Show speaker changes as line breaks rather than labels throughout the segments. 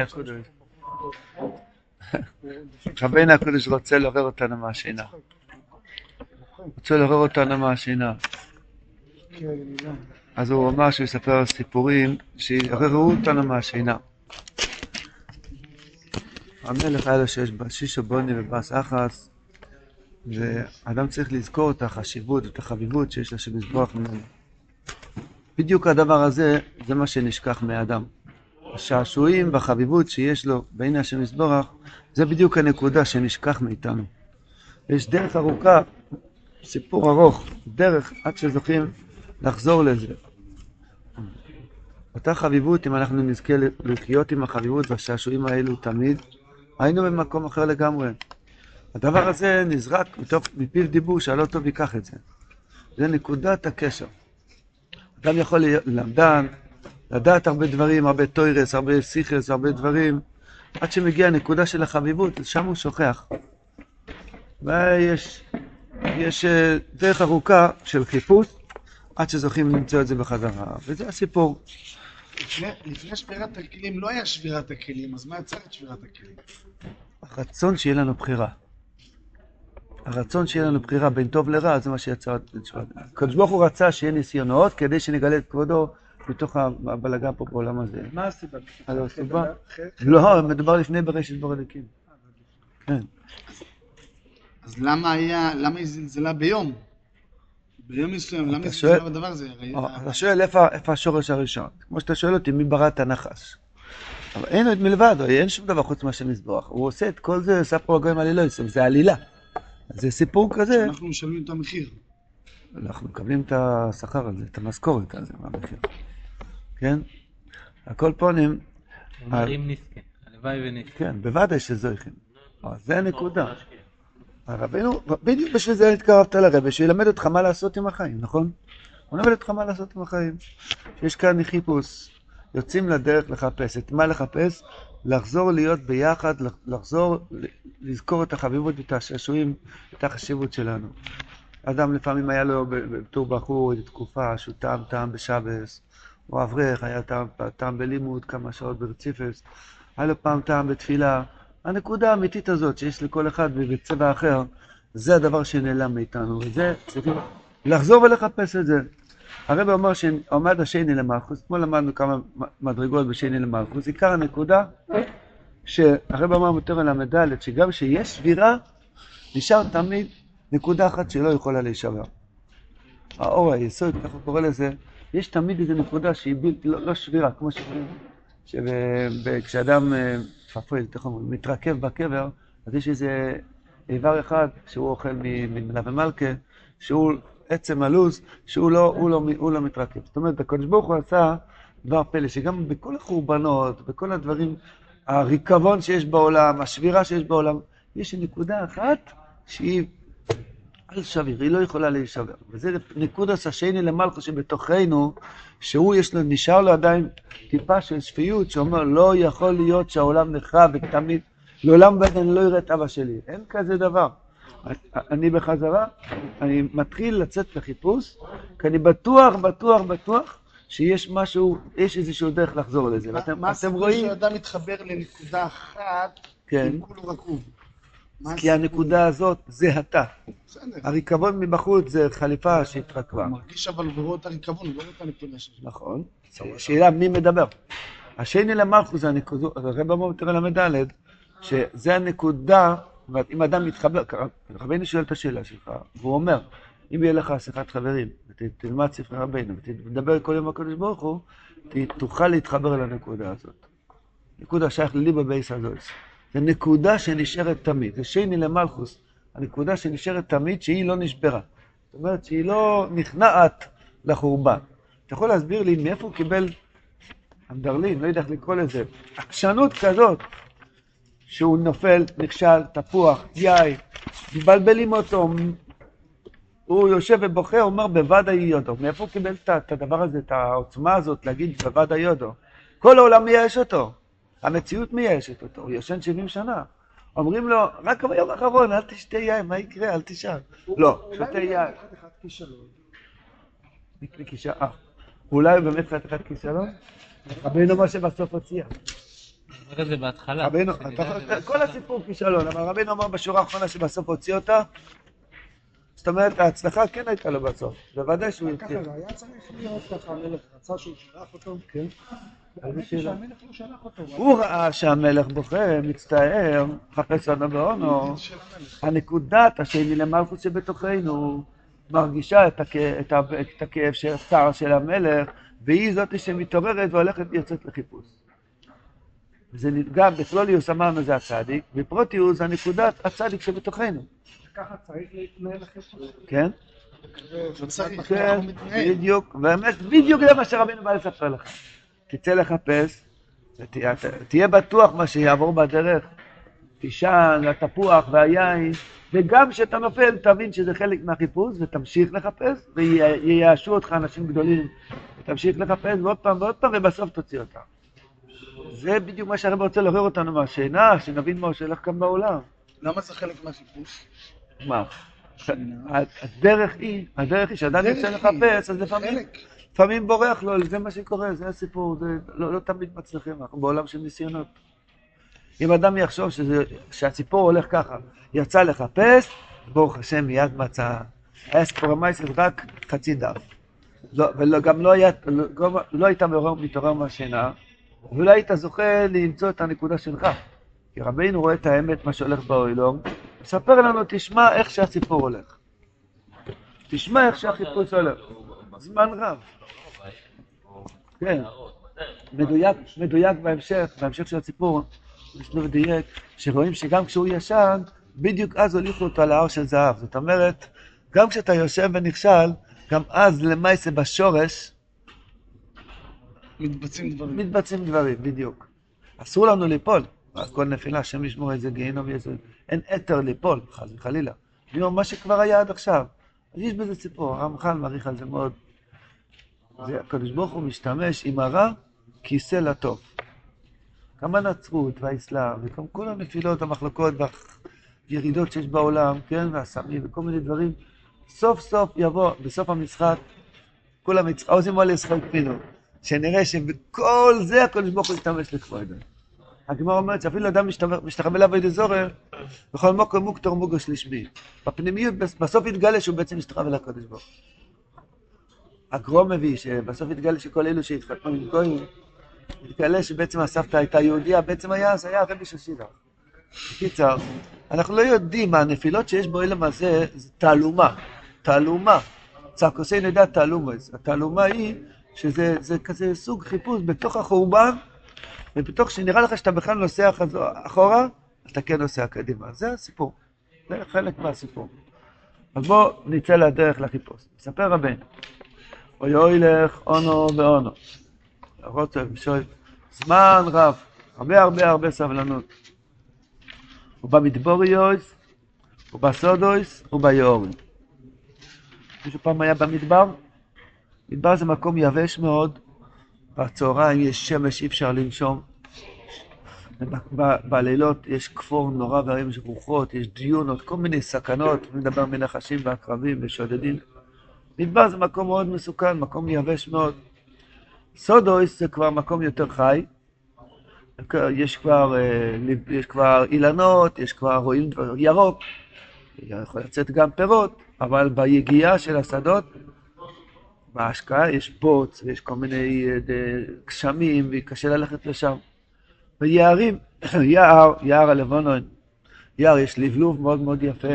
הקודש. רבינו הקודש רוצה לעורר אותנו מהשינה. רוצה לעורר אותנו מהשינה. אז הוא אמר שהוא יספר סיפורים שיעוררו אותנו מהשינה. המלך היה לו שיש שישו בוני ובאס אחס, ואדם צריך לזכור את החשיבות, את החביבות שיש לשם יזבוח ממנו. בדיוק הדבר הזה, זה מה שנשכח מאדם. השעשועים והחביבות שיש לו בעיני השם יזבורך, זה בדיוק הנקודה שנשכח מאיתנו. יש דרך ארוכה, סיפור ארוך, דרך עד שזוכים לחזור לזה. אותה חביבות, אם אנחנו נזכה לחיות עם החביבות והשעשועים האלו תמיד, היינו במקום אחר לגמרי. הדבר הזה נזרק מתוך, מפיו דיבור שהלא טוב ייקח את זה. זה נקודת הקשר. אדם יכול להיות למדן, לדעת הרבה דברים, הרבה טוירס, הרבה סיכרס, הרבה דברים, עד שמגיע הנקודה של החביבות, שם הוא שוכח. ויש יש אה, דרך ארוכה של חיפוש, עד שזוכים למצוא את זה בחזרה, וזה הסיפור.
לפני, לפני שבירת הכלים לא היה שבירת הכלים, אז מה יצר את שבירת הכלים?
הרצון שיהיה לנו בחירה. הרצון שיהיה לנו בחירה בין טוב לרע, זה מה שיצר את שבירת הכלים. הקדוש ברוך הוא רצה שיהיה ניסיונות כדי שנגלה את כבודו מתוך הבלגן פה בעולם הזה.
מה הסיבה?
על הסיבה? לא, מדובר לפני בראשית בור הלקים. כן.
אז למה היה, למה היא זלזלה ביום? ביום מסוים, למה היא זלזלה בדבר הזה?
אה, אתה שואל איפה השורש הראשון. כמו שאתה שואל אותי, מי ברא את הנחש? אבל אין עוד מלבד, אין שום דבר חוץ מאשר מזבוח. הוא עושה את כל זה, ספרו הגויים עלילויסם, זה עלילה. זה סיפור כזה.
אנחנו משלמים את המחיר.
אנחנו מקבלים את השכר הזה, את המשכורת הזה, מה המחיר. כן? הכל פונים...
אומרים נזכה, הלוואי ונזכה.
כן, בוודאי שזויכים. זה הנקודה. הרבינו, בדיוק בשביל זה התקרבת לרבי, שילמד אותך מה לעשות עם החיים, נכון? הוא מלמד אותך מה לעשות עם החיים. יש כאן חיפוש, יוצאים לדרך לחפש. את מה לחפש? לחזור להיות ביחד, לחזור לזכור את החביבות ואת השעשועים, את החשיבות שלנו. אדם לפעמים היה לו בתור בחור איזו תקופה שהוא טעם טעם בשבס, או אברך, היה טעם, טעם בלימוד כמה שעות ברציפס, היה לו פעם טעם בתפילה. הנקודה האמיתית הזאת שיש לכל אחד בצבע אחר, זה הדבר שנעלם מאיתנו, וזה צריכים לחזור ולחפש את זה. הרב אומר שעומד השני למלכוס, כמו למדנו כמה מדרגות בשני למלכוס, עיקר הנקודה שהרב אמר בתור ל"ד, שגם כשיש שבירה, נשאר תמיד נקודה אחת שלא יכולה להישבר. האור היסוד, הוא קורא לזה, יש תמיד איזו נקודה שהיא ב... לא, לא שבירה, כמו שכשאדם אה, פפוי, מתרכב בקבר, אז יש איזה איבר אחד שהוא אוכל ממלווה מלכה, שהוא עצם הלו"ז, שהוא לא, הוא לא, הוא לא מתרכב. זאת אומרת, הקדוש ברוך הוא עשה דבר פלא, שגם בכל החורבנות, בכל הדברים, הריקבון שיש בעולם, השבירה שיש בעולם, יש נקודה אחת שהיא על שביר, היא לא יכולה להישבר. וזה נקודס השני למלכו שבתוכנו, שהוא יש לו, נשאר לו עדיין טיפה של שפיות, שאומר, לא יכול להיות שהעולם נחרב ותמיד, לעולם ועד אני לא אראה את אבא שלי. אין כזה דבר. אני בחזרה, אני מתחיל לצאת לחיפוש, כי אני בטוח, בטוח, בטוח, שיש משהו, יש איזשהו דרך לחזור לזה.
מה הסיפור שאדם מתחבר לנקודה אחת,
כן.
עם כולו רקוב?
כי הנקודה הזאת זה אתה. הריקבון מבחוץ זה חליפה שהתרקבה.
הוא מרגיש אבל הוא רואה את הריקבון, הוא לא רואה את הנקודה שלו.
נכון. שאלה מי מדבר. השני למלכוס זה הנקודה, הרב אמר בתראה ל"ד, שזה הנקודה, אם אדם מתחבר, רבינו שואל את השאלה שלך, והוא אומר, אם יהיה לך שיחת חברים, ותלמד ספרי רבינו, ותדבר כל יום הקדוש ברוך הוא, תוכל להתחבר לנקודה הזאת. נקודה שייך לליבה בייס הזויס. זה נקודה שנשארת תמיד, זה שני למלכוס, הנקודה שנשארת תמיד שהיא לא נשברה. זאת אומרת שהיא לא נכנעת לחורבן. אתה יכול להסביר לי מאיפה הוא קיבל אנדרלין, לא יודע איך לקרוא לזה, עקשנות כזאת, שהוא נופל, נכשל, תפוח, יאי, מבלבלים אותו, הוא יושב ובוכה, הוא אומר בוודאי יודו. מאיפה הוא קיבל את הדבר הזה, את העוצמה הזאת להגיד בוודאי יודו? כל העולם מייאש אותו. המציאות מייאשת אותו, הוא ישן 70 שנה. אומרים לו, רק ביום האחרון, אל תשתה יין, מה יקרה? אל תשאל. לא, שותה יין. אולי הוא באמת חתיכת כישלון? רבינו משה בסוף הוציאה.
אומר את זה בהתחלה.
כל. הסיפור כישלון, אבל רבינו אמר בשורה האחרונה שבסוף הוציא אותה, זאת אומרת, ההצלחה כן הייתה לו בסוף, בוודאי שהוא
ככה
יוציא.
זה היה צריך להיות ככה, המלך רצה שהוא שלח אותו.
כן.
שהמלך לא שלח אותו.
הוא ראה שהמלך בוכה, מצטער, מחפש אונו באונו.
של המלך.
הנקודת השני למלכות שבתוכנו מרגישה את, הכאב של הצער של המלך, והיא זאת שמתעוררת והולכת ויוצאת לחיפוש. זה נדגם, בפלוליוס אמרנו זה הצדיק, בפרוטיוס זה נקודת הצדיק שבתוכנו,
ככה צריך להתנהל לחיפוש.
כן?
לא צריך,
כן,
מתנהל.
בדיוק, באמת, בדיוק זה מה שרבינו בא לספר לך. תצא לחפש, תהיה בטוח מה שיעבור בדרך, תישן, והתפוח והיין, וגם כשאתה נופל, תבין שזה חלק מהחיפוש, ותמשיך לחפש, וייאשו אותך אנשים גדולים, ותמשיך לחפש, ועוד פעם ועוד פעם, ובסוף תוציא אותם. זה בדיוק מה שהרב רוצה לעורר אותנו מהשינה, שנבין מה שהולך כאן בעולם.
למה זה חלק מהחיפוש?
מה? הדרך היא, הדרך היא שאדם יוצא לחפש, אז לפעמים. לפעמים בורח לו, זה מה שקורה, זה הסיפור, זה לא, לא תמיד מצליחים, אנחנו בעולם של ניסיונות. אם אדם יחשוב שזה, שהציפור הולך ככה, יצא לחפש, ברוך השם מיד מצא. היה סיפור המייסס רק חצי דף. לא, וגם לא, היה, לא, לא היית מתעורר מהשינה, ולא היית זוכה למצוא את הנקודה שלך. כי רבינו רואה את האמת, מה שהולך באוילום, מספר לנו, תשמע איך שהסיפור הולך. תשמע איך שהחיפוש הולך. זמן רב. כן, מדויק, מדויק בהמשך, בהמשך של הסיפור, יש לו דייק, שרואים שגם כשהוא ישן, בדיוק אז הוליכו אותו על ההר של זהב. זאת אומרת, גם כשאתה יושב ונכשל, גם אז למעשה בשורש
מתבצעים דברים.
מתבצעים דברים, בדיוק. אסור לנו ליפול, כל נפילה, השם ישמור איזה גיהינום יעשו. אין אתר ליפול, חס וחלילה. אומר, מה שכבר היה עד עכשיו. אז יש בזה סיפור, הרמח"ל מעריך על זה מאוד. זה, הקדוש ברוך הוא משתמש עם הרע כיסא לטוב. גם הנצרות והאסלאם, וגם כל הנפילות, המחלוקות והירידות שיש בעולם, כן, והסמים וכל מיני דברים, סוף סוף יבוא, בסוף המשחק, כולם יצ- עוזים על ישחק פינו. שנראה שבכל זה הקדוש ברוך הוא ישתמש לכבודו. הגמרא אומרת שאפילו אדם משתחווה לעבוד אזורי, בכל מקום מוקטור מוגש לשמי. בפנימיות בס- בסוף יתגלה שהוא בעצם משתחווה לקדוש ברוך. הגרום מביא שבסוף יתגלה שכל אלו שהתחתנו עם גויים, יתגלה שבעצם הסבתא הייתה יהודייה, בעצם היה, זה היה הרבי של שירה. בקיצר, אנחנו לא יודעים מה הנפילות שיש בעולם הזה, זה תעלומה. תעלומה. צעקוסי נדע תעלומס. התעלומה היא שזה זה כזה סוג חיפוש בתוך החורבן, ובתוך שנראה לך שאתה בכלל נוסע אחורה, אתה כן נוסע קדימה. זה הסיפור. זה חלק מהסיפור. אז בואו נצא לדרך לחיפוש. מספר רבנו. אוי אוי לך אונו ואונו. רוצה ושואל, זמן רב, הרבה הרבה הרבה סבלנות. ובמדבוריוס, ובסודויס, וביורים. מישהו פעם היה במדבר? מדבר זה מקום יבש מאוד, בצהריים יש שמש, אי אפשר לנשום. ב- בלילות יש כפור נורא ואיום, יש רוחות, יש דיונות, כל מיני סכנות, מדבר מנחשים ועקרבים ושודדים. מדבר זה מקום מאוד מסוכן, מקום יבש מאוד. סודויס זה כבר מקום יותר חי, יש כבר, אה, יש כבר אילנות, יש כבר רואים ירוק, יכול לצאת גם פירות, אבל ביגיעה של השדות, בהשקעה יש בוץ ויש כל מיני אה, גשמים וקשה ללכת לשם. ויערים, יער, יער הלבנון, יער יש לבלוב מאוד מאוד יפה.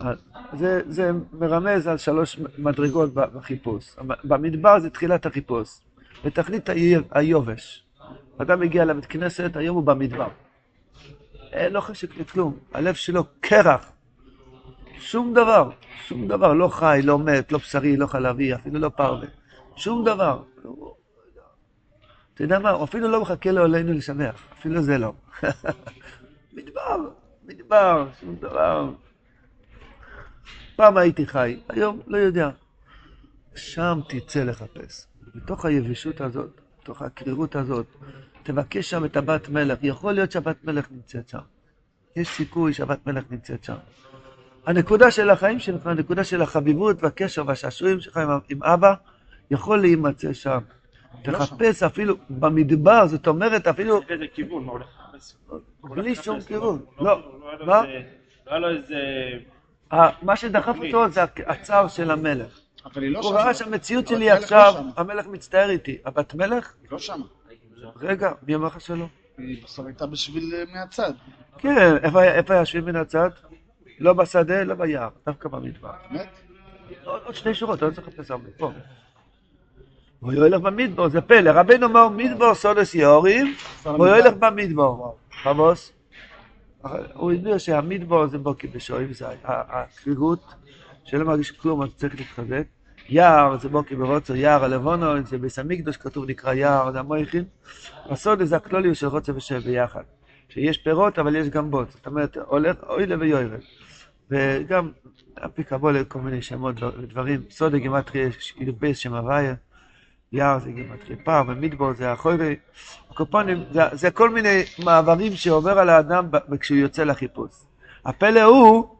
אז זה, זה מרמז על שלוש מדרגות בחיפוש. במדבר זה תחילת החיפוש, בתכלית האי- היובש. אדם מגיע לבית כנסת, היום הוא במדבר. אין לו חשק לכלום, הלב שלו קרח. שום דבר, שום דבר, לא חי, לא מת, לא בשרי, לא חלבי, אפילו לא פרווה. שום דבר. אתה יודע מה, הוא אפילו לא מחכה לעולנו לשמח, אפילו זה לא. מדבר, מדבר, שום דבר. פעם הייתי חי, היום לא יודע. שם תצא לחפש. בתוך היבשות הזאת, בתוך הקרירות הזאת, תבקש שם את הבת מלך. יכול להיות שהבת מלך נמצאת שם. יש סיכוי שהבת מלך נמצאת שם. הנקודה של החיים שלך, הנקודה של החביבות והקשר והשעשועים שלך עם, עם אבא, יכול להימצא שם. תחפש אפילו במדבר, זאת אומרת אפילו
איזה כיוון, מה הולך לחפש?
בלי שום
לחפש,
כיוון.
לא,
לא,
לא
מה?
לא היה לו איזה...
מה שדחף אותו זה הצער של המלך.
אבל היא לא
הוא
שמה.
ראה שהמציאות שלי עכשיו,
לא.
המלך מצטער איתי. הבת מלך?
היא לא שמה.
רגע, מי אמר לך שלא?
היא בסוף הייתה בשביל אה, מהצד.
כן, איפה היה- יושבים מן הצד? לא בשדה, לא ביער, דווקא במדבר.
באמת?
עוד שני שורות, לא צריך לחפש הרבה, פה. והוא ילך במדבר, זה פלא. רבנו אמר מדבר סודס יורים, והוא ילך במדבר. חמוס? הוא הסביר שהמדבר זה בוקי בשואים, זה ה- הקרירות, שלא מרגיש כלום, אז צריך להתחזק. יער זה בוקי ברוצו, יער הלבונו, זה ביס המקדוש כתוב נקרא יער, זה המויכין. הסוד זה הכלוליות של רוצה ושב ביחד. שיש פירות, אבל יש גם בוץ. זאת אומרת, הולך אוילה ויוירל. וגם אפיקבולה, כל מיני שמות ודברים. סודה גימטרי יש אילובייס שם הוויה, יער זה גימטרי פער, ומדבור זה החוירי. הקופונים, זה, זה כל מיני מעברים שעובר על האדם כשהוא יוצא לחיפוש. הפלא הוא,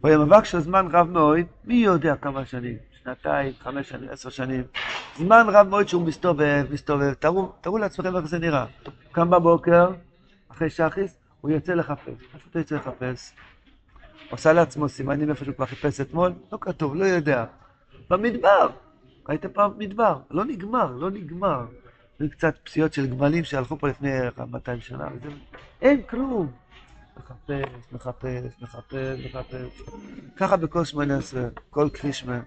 הוא היה מאבק של זמן רב מאוד, מי יודע כמה שנים, שנתיים, חמש שנים, עשר שנים, זמן רב מאוד שהוא מסתובב, מסתובב, תראו, תראו לעצמכם איך זה נראה. קם בבוקר, אחרי שחיס, הוא יוצא לחפש. אתה יוצא לחפש? עושה לעצמו סימנים איפה שהוא כבר חיפש אתמול? לא כתוב, לא יודע. במדבר. ראית פעם מדבר? לא נגמר, לא נגמר. זה קצת פסיעות של גמלים שהלכו פה לפני 200 שנה. וזה... אין כלום. מחפש, מחפש, מחפש, מחפש. ככה בכל שמונה עשרה, כל כבישמן,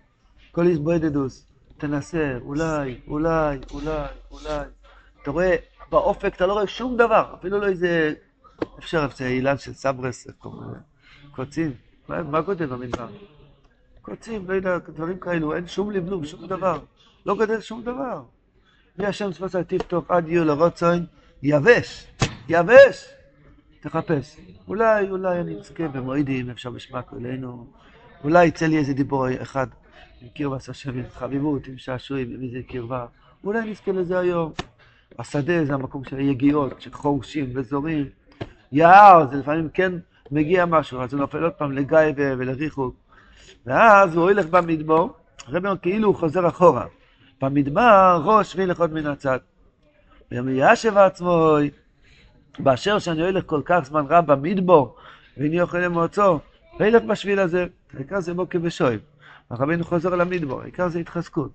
כל איזבוידדוס. תנסה, אולי, אולי, אולי, אולי. אתה רואה, באופק אתה לא רואה שום דבר, אפילו לא איזה... אפשר, זה אילן של סברס, איך קוראים לזה? קוצים. מה, מה גודל במדבר? קוצים, לא יודע, דברים כאלו, אין שום לבלוב, שום דבר. לא גדל שום דבר. מי השם צפוס על טיפטוק עד יהיו לרוצוין, יבש, יבש. תחפש. אולי, אולי אני אזכה במועידים, אפשר בשמק אלינו. אולי יצא לי איזה דיבור אחד עם קרבס השם, עם חביבות, עם שעשועים, עם איזה קרבה. אולי נזכה לזה היום. השדה זה המקום של היגיעות, שחורשים וזורים. יער, זה לפעמים כן מגיע משהו, אז הוא נופל עוד פעם לגיא ולריחוק. ואז הוא הולך במדבר, הרב אומר כאילו הוא חוזר אחורה. במדבר ראש וילך עוד מן הצד. וישב עצמו, באשר שאני הולך כל כך זמן רב במדבר, ואיני אוכל למועצו, וילך בשביל הזה, העיקר זה בוקר ושויב. הרבינו חוזר למדבר, העיקר זה התחזקות.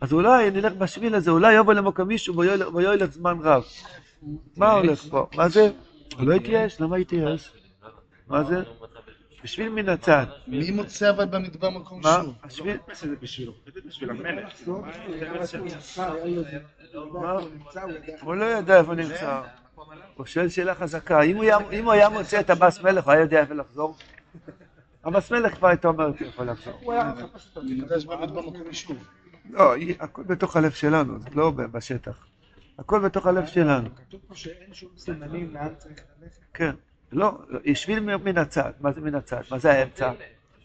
אז אולי נלך בשביל הזה, אולי יבוא למוקם מישהו ויהיה ילך זמן רב. מה הולך פה? מה זה? הוא לא התייאש? למה התייאש? מה זה? בשביל מן הצד.
מי מוצא אבל במדבר מקום
מה?
שוב?
בשבילו, זה בשביל המלך.
לא? הוא
לא יודע איפה נמצא. הוא שואל שאלה חזקה. אם הוא היה- מוצא את הבס מלך, הוא היה יודע איפה לחזור? הבס מלך כבר הייתה אומרת איפה לחזור.
הוא היה מחפש אותו.
לא, הכל בתוך הלב שלנו, זה לא בשטח. הכל בתוך הלב שלנו.
כתוב פה שאין שום סימנים לאן צריך ללכת.
כן. לא, לא, ישביל מ- מן הצד. מה זה מן הצד? מה זה האמצע?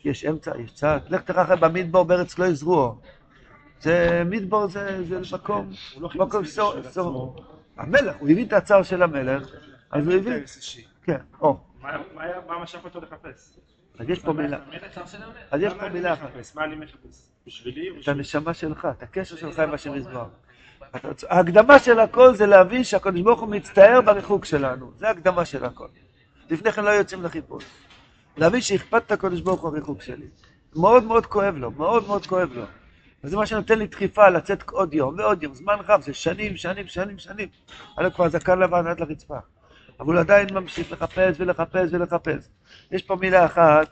יש אמצע, יש צד. לך תרחב במדבר בארץ לא יזרועו. זה מדבר זה זה מקום,
הוא לא
מקום סור. המלך, הוא הבין את הצער של המלך, אז הוא
אישי.
כן, או,
מה- משך אותו לחפש?
אז יש פה מילה, אז יש
מה
פה
אני
מילה אחת,
מחפש? מה אני מחפש? בשבילי?
את הנשמה שלך, את הקשר שלך עם השם יזבח. ההקדמה של הכל זה להבין שהקדוש ברוך הוא מצטער בריחוק שלנו, זה ההקדמה של הכל. לפני כן לא יוצאים לחיפוש. להבין שאכפת לקדוש ברוך הוא הריחוק שלי. מאוד מאוד כואב לו, מאוד מאוד כואב לו. וזה מה שנותן לי דחיפה לצאת עוד יום ועוד יום, זמן רב, זה שנים, שנים, שנים, שנים. הלוא כבר זקן לבן עד לרצפה. אבל הוא עדיין ממשיך לחפש ולחפש ולחפש. יש פה מילה אחת,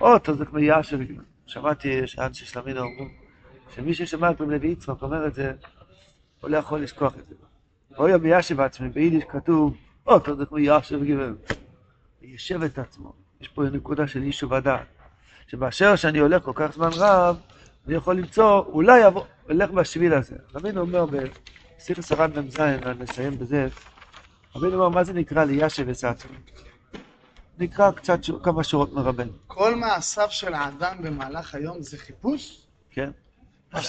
אוטו זה כמו יאשר, שמעתי שאנשי שלמינו אמרו, שמי ששמע את רב לוי יצחק אומר את זה, הוא לא יכול לשכוח את זה. אוי המיישב עצמי, ביידיש כתוב, אוטו זה כמו יאשר וגבר. יישב את עצמו. יש פה נקודה של יישוב הדעת. שבאשר שאני הולך כל כך זמן רב, אני יכול למצוא, אולי אבוא, אלך בשביל הזה. רבינו אומר בסיכוס הר"ן מ"ז, נסיים בזה, רבינו אומר, מה זה נקרא ליישב את עצמי? נקרא קצת, ש- כמה שורות מרבנו,
כל מעשיו של האדם במהלך היום זה חיפוש?
כן?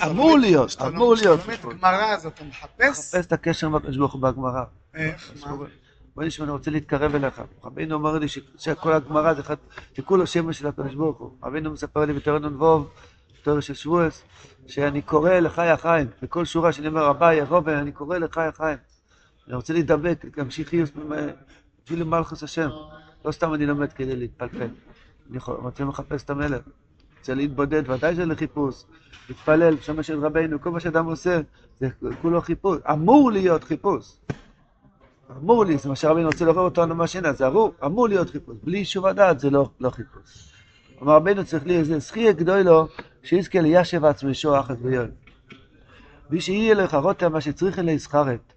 אמור להיות, אמור להיות
שאתה לומד. גמרא אז אתה מחפש?
חפש את הקשר עם הקדוש ברוך הוא בגמרא.
איך? מה?
בוא נשמע, אני רוצה להתקרב אליך. רבינו אומר לי שכל הגמרא זה אחד, שכולו שמש של הקדוש ברוך הוא. רבינו מספר לי בתורה נ"ו, בתור של שבועס, שאני קורא לחי החיים, בכל שורה שאני אומר, אביי, רובי, אני קורא לחי החיים. אני רוצה להידבק, להמשיך חיוס, אפילו מלכוס השם. לא סתם אני לומד כדי להתפלפל. אני רוצה לחפש את המלך. רוצה להתבודד, ודאי זה לחיפוש. להתפלל, שמה של רבנו, כל מה שאדם עושה, זה כולו חיפוש. אמור להיות חיפוש. אמור לי, זה מה שרבנו רוצה לעורר אותנו מהשינה, זה אמור, אמור להיות חיפוש. בלי יישוב הדעת זה לא, לא חיפוש. אמר רבנו צריך לי איזה זכייה גדולו, שיזכה ליישב עצמו ישוע אחת ביום. בלי שיהיה לך רותם מה שצריך אלי זכרת.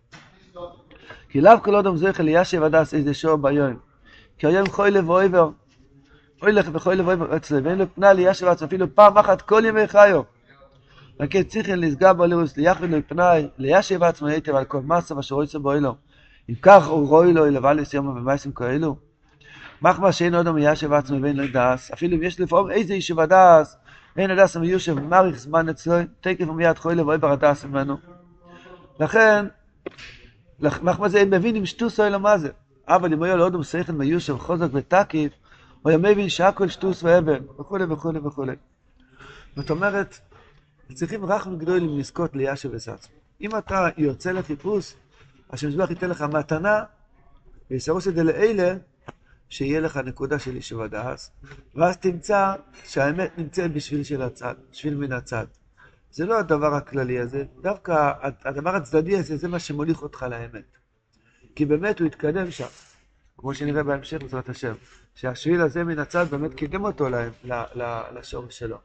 כי לאו כל אדם זכה ליישב הדס איזה שור ביום. כי היום חוי לב ואויבר. אוי לך וחוי לב ואויבר אצלו, ואין לו פנה ליישב עצמו אפילו פעם אחת כל ימי חיו. וכן צריכים לסגר בו לירוס ליחד לו פנאי, ליישב עצמו היטב על כל מסה ואשר רואה בו אלו. אם כך הוא רואי לו לבעל לסיום במעשים כאלו. מחמא שאין עוד מיישב עצמו ואין לו דס, אפילו אם יש לפעמים איזה יישוב הדס, אין הדס המיושב מאריך זמן אצלו, תקף ומיד חוי לבואי ברדס ממנו. לכן, לכ- מחמא זה אין מבין אם שטוס אוי לו מה זה. אבל אם היה לו אודם שכל מיושב חוזק ותקיף, הוא היה מבין שהכל שטוס ואבן, וכולי וכולי וכולי. זאת אומרת, צריכים רחם גדולים לזכות ליישב את עצמו. אם אתה יוצא לחיפוש, השם יזבח ייתן לך מתנה, ויסרוס את זה לאלה, שיהיה לך נקודה של יישוב הדס, ואז תמצא שהאמת נמצאת בשביל של הצד, בשביל מן הצד. זה לא הדבר הכללי הזה, דווקא הדבר הצדדי הזה, זה מה שמוליך אותך לאמת. כי באמת הוא התקדם שם, כמו שנראה בהמשך בעזרת השם, שהשביל הזה מן הצד באמת קידם אותו לשורש שלו.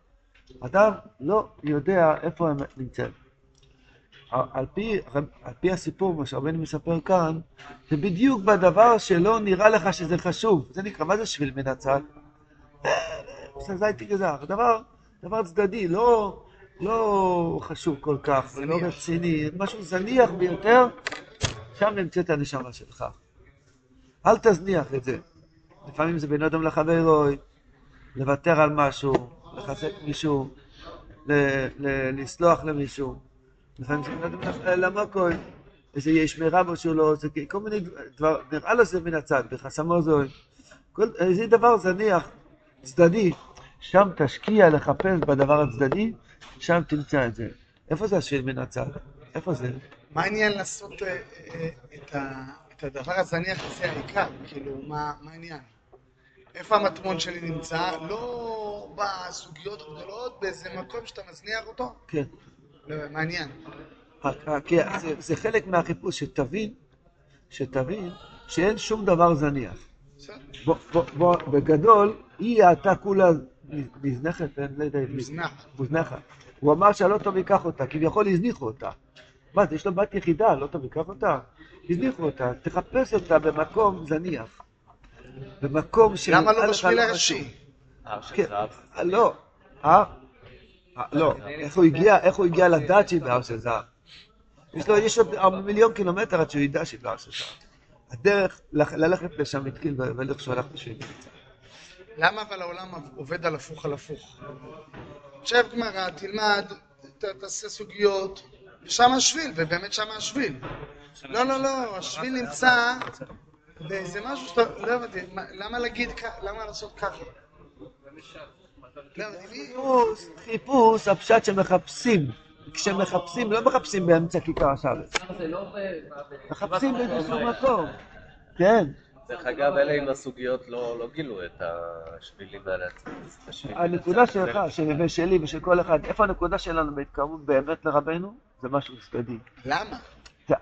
אדם לא יודע איפה האמת נמצאת. על פי, על פי הסיפור, מה שהרבנו מספר כאן, זה בדיוק בדבר שלא נראה לך שזה חשוב. זה נקרא, מה זה שביל הצד? זה זית גזר, דבר, דבר צדדי, לא, לא חשוב כל כך, ולא רציני, משהו זניח ביותר, שם נמצאת הנשמה שלך. אל תזניח את זה. לפעמים זה בין אדם לחברו, לוותר על משהו, לחזק מישהו, ל- ל- לסלוח למישהו. זה בין אדם לח- למקוי, איזה יש מרבו לא עושה, כל מיני דבר, נראה לו זה מן הצד, בחסמו זוי. כל- איזה דבר זניח, צדדי, שם תשקיע לחפש בדבר הצדדי, שם תמצא את זה. איפה זה השביל מן הצד? איפה זה?
מה העניין לעשות אה, אה, את הדבר הזניח הזה העיקר? כאילו, מה מה העניין? איפה המטמון שלי נמצא? לא בסוגיות הגדולות, באיזה מקום שאתה מזניח אותו?
כן.
לא,
כי זה, זה חלק מהחיפוש, שתבין, שתבין שאין שום דבר זניח.
בסדר,
בוא, בוא, בוא, בגדול, היא הייתה כולה נזנחת, אני לא יודע,
מוזנח.
מוזנחת. הוא אמר שהלא טוב ייקח אותה, כביכול הזניחו אותה. מה זה, יש לו בת יחידה, לא טוב ייקח אותה? הזניחו אותה, תחפש אותה במקום זניח. במקום שנראה
למה לא בשביל. הראשי?
כן, לא? אה, לא, איך הוא הגיע, איך הוא הגיע לדעת שהיא בהר של זהב? יש לו, יש עוד מיליון קילומטר עד שהוא ידע שהיא בהר של זהב. הדרך ללכת לשם התחיל בדרך שהוא הלך בשביל.
למה אבל העולם עובד על הפוך על הפוך? שב גמרא, תלמד, תעשה סוגיות, ושם השביל, ובאמת שם השביל. לא, לא, לא, השביל נמצא באיזה משהו שאתה, לא הבנתי, מה- למה להגיד למה לעשות ככה? לא
חיפוש, חיפוש, הפשט שמחפשים. כשמחפשים, לא מחפשים באמצע כיכר השבת. מחפשים באיזשהו מקום. כן.
דרך אגב, אלה עם הסוגיות לא לא גילו את השבילים האלה.
הנקודה שלך, של- ושלי ושל כל אחד, איפה הנקודה שלנו בהתקרבות באמת לרבנו? זה משהו צדדי.
למה?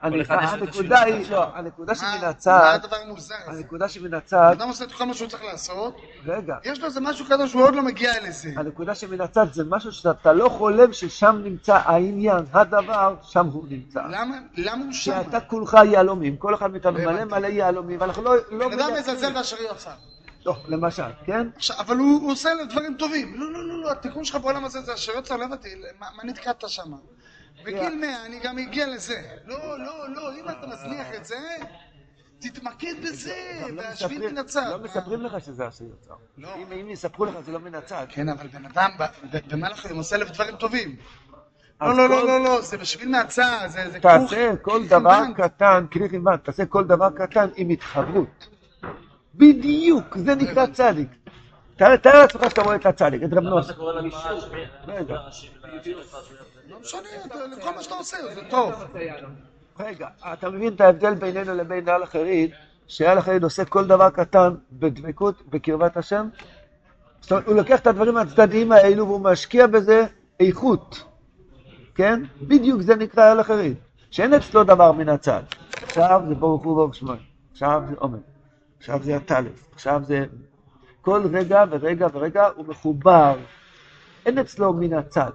הנקודה היא. לא, הנקודה
מה
שמן
מה
הצד,
הדבר המוזר הזה?
הנקודה שמן הצד,
אדם עושה את כל מה שהוא צריך לעשות,
רגע,
יש לו איזה משהו כזה שהוא עוד לא מגיע לזה.
הנקודה שמן הצד זה משהו שאתה לא חולם ששם נמצא העניין, הדבר, שם הוא נמצא.
למה למה הוא
כי
שם?
אתה כולך יהלומים, כל אחד מאיתנו
לא
מלא. מלא יהלומים, ואנחנו לא... לא
בן אדם. מזלזל באשר יוצא.
לא, למשל, כן?
עכשיו, אבל הוא הוא עושה דברים טובים. לא, לא, לא, לא, התיקון שלך בעולם הזה זה אשר יוצא, לא הבנתי, מה מה נתקעת שם? בגיל 100 אני גם אגיע לזה. לא, לא, לא, אם אתה מזניח את זה, תתמקד בזה,
לא
והשביל מן הצד.
לא מספרים לך שזה אשר יוצר.
לא.
אם יספרו לך זה לא מן הצד.
כן, אבל בן אדם, במהלך היום עושה אלף דברים טובים. לא, לא, לא, לא, לא, זה בשביל מהצד, זה כרוך.
תעשה כל דבר. קטן, כלי חלבן, תעשה כל דבר קטן עם התחברות. בדיוק, זה נקרא צדיק. ת- תאר לעצמך שאתה רואה את הצדיק, את רב
למה
לא משנה, כל מה שאתה עושה זה טוב.
רגע, אתה מבין את ההבדל בינינו לבין נעל החריד, שנעל החריד עושה כל דבר קטן בדבקות, בקרבת השם? זאת אומרת, הוא לוקח את הדברים הצדדיים האלו והוא משקיע בזה איכות, כן? בדיוק זה נקרא נעל החריד, שאין אצלו דבר מן הצד. עכשיו זה ברוך הוא ברוך שמו, עכשיו זה עומר, עכשיו זה הטלף, עכשיו זה... כל רגע ורגע ורגע הוא מחובר, אין אצלו מן הצד.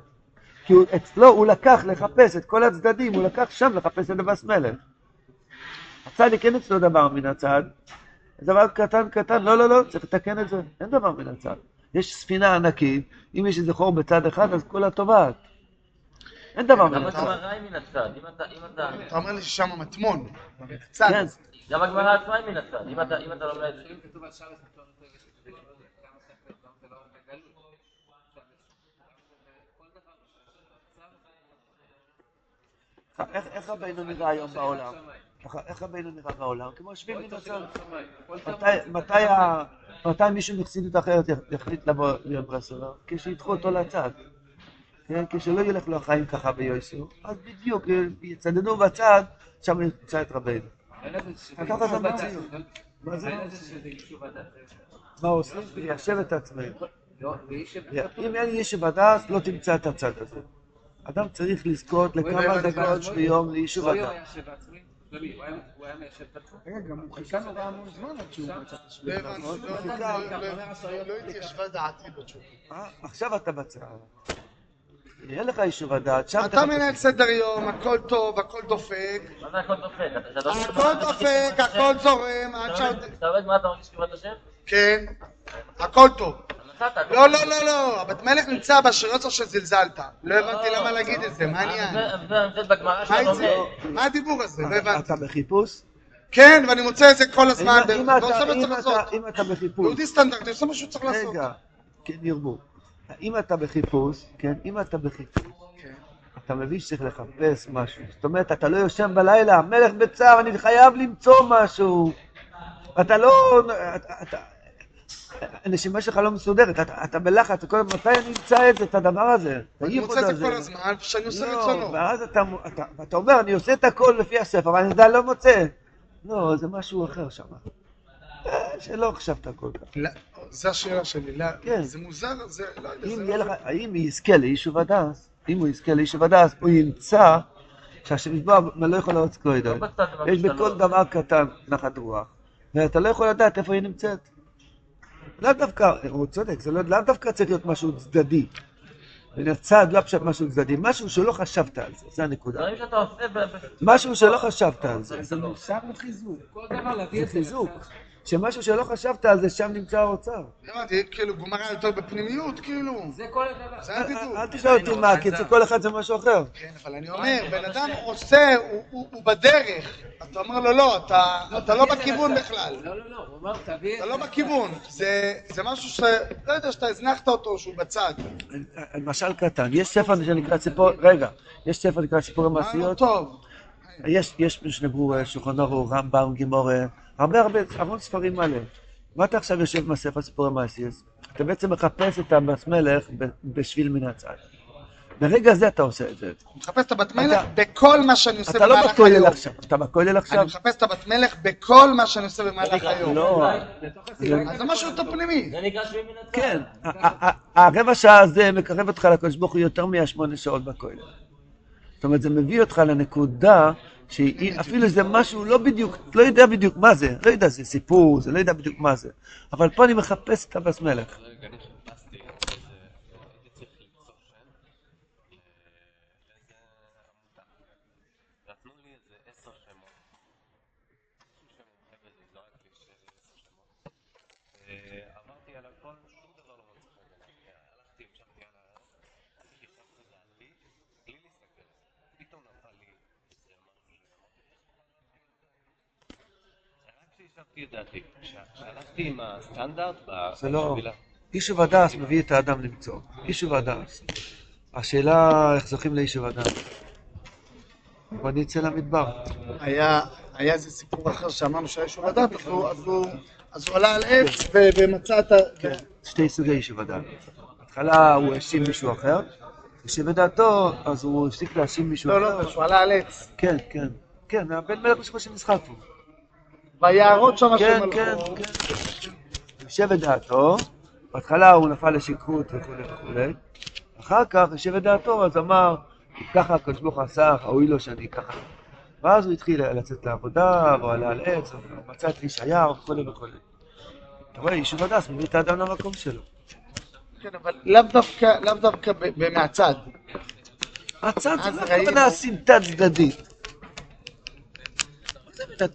כי הוא, אצלו הוא לקח לחפש את כל הצדדים, הוא לקח שם לחפש את הבס מלך. הצדיק אין אצלו דבר מן הצד, דבר קטן קטן, לא לא לא, צריך לתקן את זה, אין דבר מן הצד. יש ספינה ענקית, אם יש איזה חור בצד אחד אז כולה טובעת. אין דבר מן הצד.
הגמרא היא מן הצד? אם אתה,
אומר לי ששם מטמון, קצת.
כן,
גם הגמרא עצמה היא מן הצד. אם אתה, אם אתה לומד...
איך רבינו נראה היום בעולם? איך- רבינו נראה בעולם? כמו מן הצד. מתי- מישהו מחסידות אחרת יחליט לבוא להיות ברסלר? כשידחו אותו לצד. כן? כשלא ילך לו החיים ככה ביוסו, אז בדיוק אה, יצדדו בצד, שם נמצא את רבינו. ככה זה מציאות. מה זה? מה עושים? ליישב את עצמנו. אם אין יישוב הדס, לא תמצא את הצד הזה. אדם צריך לזכות לכמה דקות ביום ליישוב הדס.
רגע, גם הוא חיכה נורא המון זמן עד שהוא מצא את השביל.
לא לא- לא- לא- לא התיישבה דעתי בתשובה.
אה, עכשיו אתה בצד. יהיה לך יישוב הדעת, שם
אתה מנהל סדר יום, הכל טוב, הכל דופק,
מה זה הכל דופק? אתה-
הכל דופק, הכל זורם, עד
כשאתה
שעות...
עובד- מה אתה מרגיש קרבת השם?
כן, הכל טוב. לא, לא. לא, לא, הבת מלך נמצא או שזלזלת. לא הבנתי למה להגיד את זה, מה העניין?
זה- בגמרא
מה
שאתה
זה?
לומד.
מה הדיבור הזה? לא הבנתי.
אתה בחיפוש?
כן, ואני מוצא את זה כל הזמן,
אם- אתה- בחיפוש,
יהודי סטנדרטי, עושה מה שהוא צריך לעשות.
רגע, כן ירבו. אם אתה בחיפוש, כן, אם אתה בחיפוש,
כן.
אתה מבין שצריך לחפש משהו. זאת אומרת, אתה לא יושן בלילה, המלך בצער, אני חייב למצוא משהו. אתה לא... הנשימה שלך לא מסודרת, אתה, אתה בלחץ, כל מתי אני אמצא את זה, את הדבר הזה?
אני מוצא את זה. כל הזמן, שאני עושה
לא,
רצונו.
ואז אתה, אתה, אתה אומר, אני עושה את הכל לפי הספר, אבל אני עדיין לא מוצא. לא, זה משהו אחר שם. אה, שלא חשבת כל כך.
לא, זו השאלה שלי, לא,
כן.
זה מוזר, זה לא יודע,
אם
זה לא...
לך, האם יזכה ליישוב הדס, אם הוא יזכה ליישוב הדס, הוא ימצא שהשם יתבע לא יכול להרוץ קרוידו.
לא
יש בכל דבר קטן נחת רוח, ואתה לא יכול לדעת איפה היא נמצאת. לאו דווקא, הוא צודק, זה לא- לאו דווקא צריך להיות משהו צדדי. מן הצד, לא פשוט משהו צדדי, משהו שלא חשבת על זה, זה הנקודה.
דברים שאתה עושה ב... ב-
משהו שלא חשבת על זה,
זה מוסר וחיזוק. כל דבר להביא
זה
את זה.
חיזוק. שמשהו שלא חשבת על זה, שם נמצא האוצר.
הבנתי, כאילו גמרא יותר בפנימיות, כאילו.
זה כל הדבר.
זה הדיבור.
אל תשאל אותי מה, כי אצל כל אחד זה משהו אחר.
כן, אבל אני אומר, בן אדם עושה, הוא- בדרך. אתה אומר לו, לא, אתה- אתה לא בכיוון בכלל.
לא, לא, לא, הוא אמר, תביא את
אתה לא בכיוון. זה זה משהו ש... לא יודע, שאתה הזנחת אותו, שהוא בצד.
למשל קטן, יש ספר שנקרא ציפור, רגע, יש ספר שנקרא ציפורי
מה לא
מעשיות,
טוב?
יש, ברורה, שולחן ערוך, רמב"ם, גימורה, הרבה הרבה, המון ספרים מלא. מה אתה עכשיו יושב עם הספר סיפורי מעשיות? אתה בעצם מחפש את הבס מלך בשביל מן הצד. ברגע זה אתה עושה את זה.
אני מחפש את הבת מלך
אתה-
בכל מה שאני עושה
אתה לא
במהלך
בכולל
היום.
עכשיו, אתה בכולל
אני
עכשיו?
מחפש את הבת מלך בכל מה שאני עושה במהלך היום.
לא,
אז זה משהו יותר פנימי.
זה נקרא שביל מן הצד.
כן, הרבע שעה הזה מקרב אותך לקדוש ברוך הוא יותר מהשמונה שעות בכולל. זאת אומרת, זה מביא אותך לנקודה שהיא, אפילו זה משהו לא בדיוק, לא יודע בדיוק מה זה, לא יודע, זה סיפור, זה לא יודע בדיוק מה זה. אבל פה אני מחפש את הבס מלך.
רגע, אני חיפשתי איזה... הייתי צריך למצוא שם לאיזה עמותה. נתנו לי איזה עשר שמות. מישהו שמומחה בזה זרק לי ש- עשר שמות. אה, עברתי על הכל, שום דבר לא מצא חן בעיניי. הלכתי, המשכתי על ה... חיפשתי לעלי, בלי להסתכל. פתאום נפל לי איזה משהו שאמרתי, כשהשבתי את דעתי, כשהלכתי עם הסטנדרט
זה לא... יישוב הדס מביא את האדם למצוא. יישוב הדס. השאלה איך זוכים ליישוב הדס. בוא נצא למדבר.
היה היה איזה סיפור אחר שאמרנו שהיה יישוב הדת, אז הוא- אז הוא- אז הוא עלה על עץ ו- ומצא את ה...
שתי סוגי יישוב הדעת. בהתחלה הוא האשים מישהו אחר, ושבדעתו, אז הוא הפסיק להאשים מישהו
לא,
אחר.
לא, שהוא עלה על עץ.
כן, כן. כן, הבן מלך של משחק פה.
ביערות שם
כן,
שהם
כן,
הלכו.
כן. יושב את דעתו, בהתחלה הוא נפל לשכרות וכולי וכולי, אחר כך יושב את דעתו, אז אמר, ככה הקדוש ברוך הוא עשה, ראוי לו שאני ככה. ואז הוא התחיל לצאת לעבודה, והוא עלה על עץ, הוא מצא את איש היער וכולי וכולי. אתה רואה, יישוב הדס מביא את האדם למקום שלו.
כן, אבל לאו דווקא, לאו דווקא מהצד.
הצד זה לא הכוונה סמטה צדדית. זה את הצד.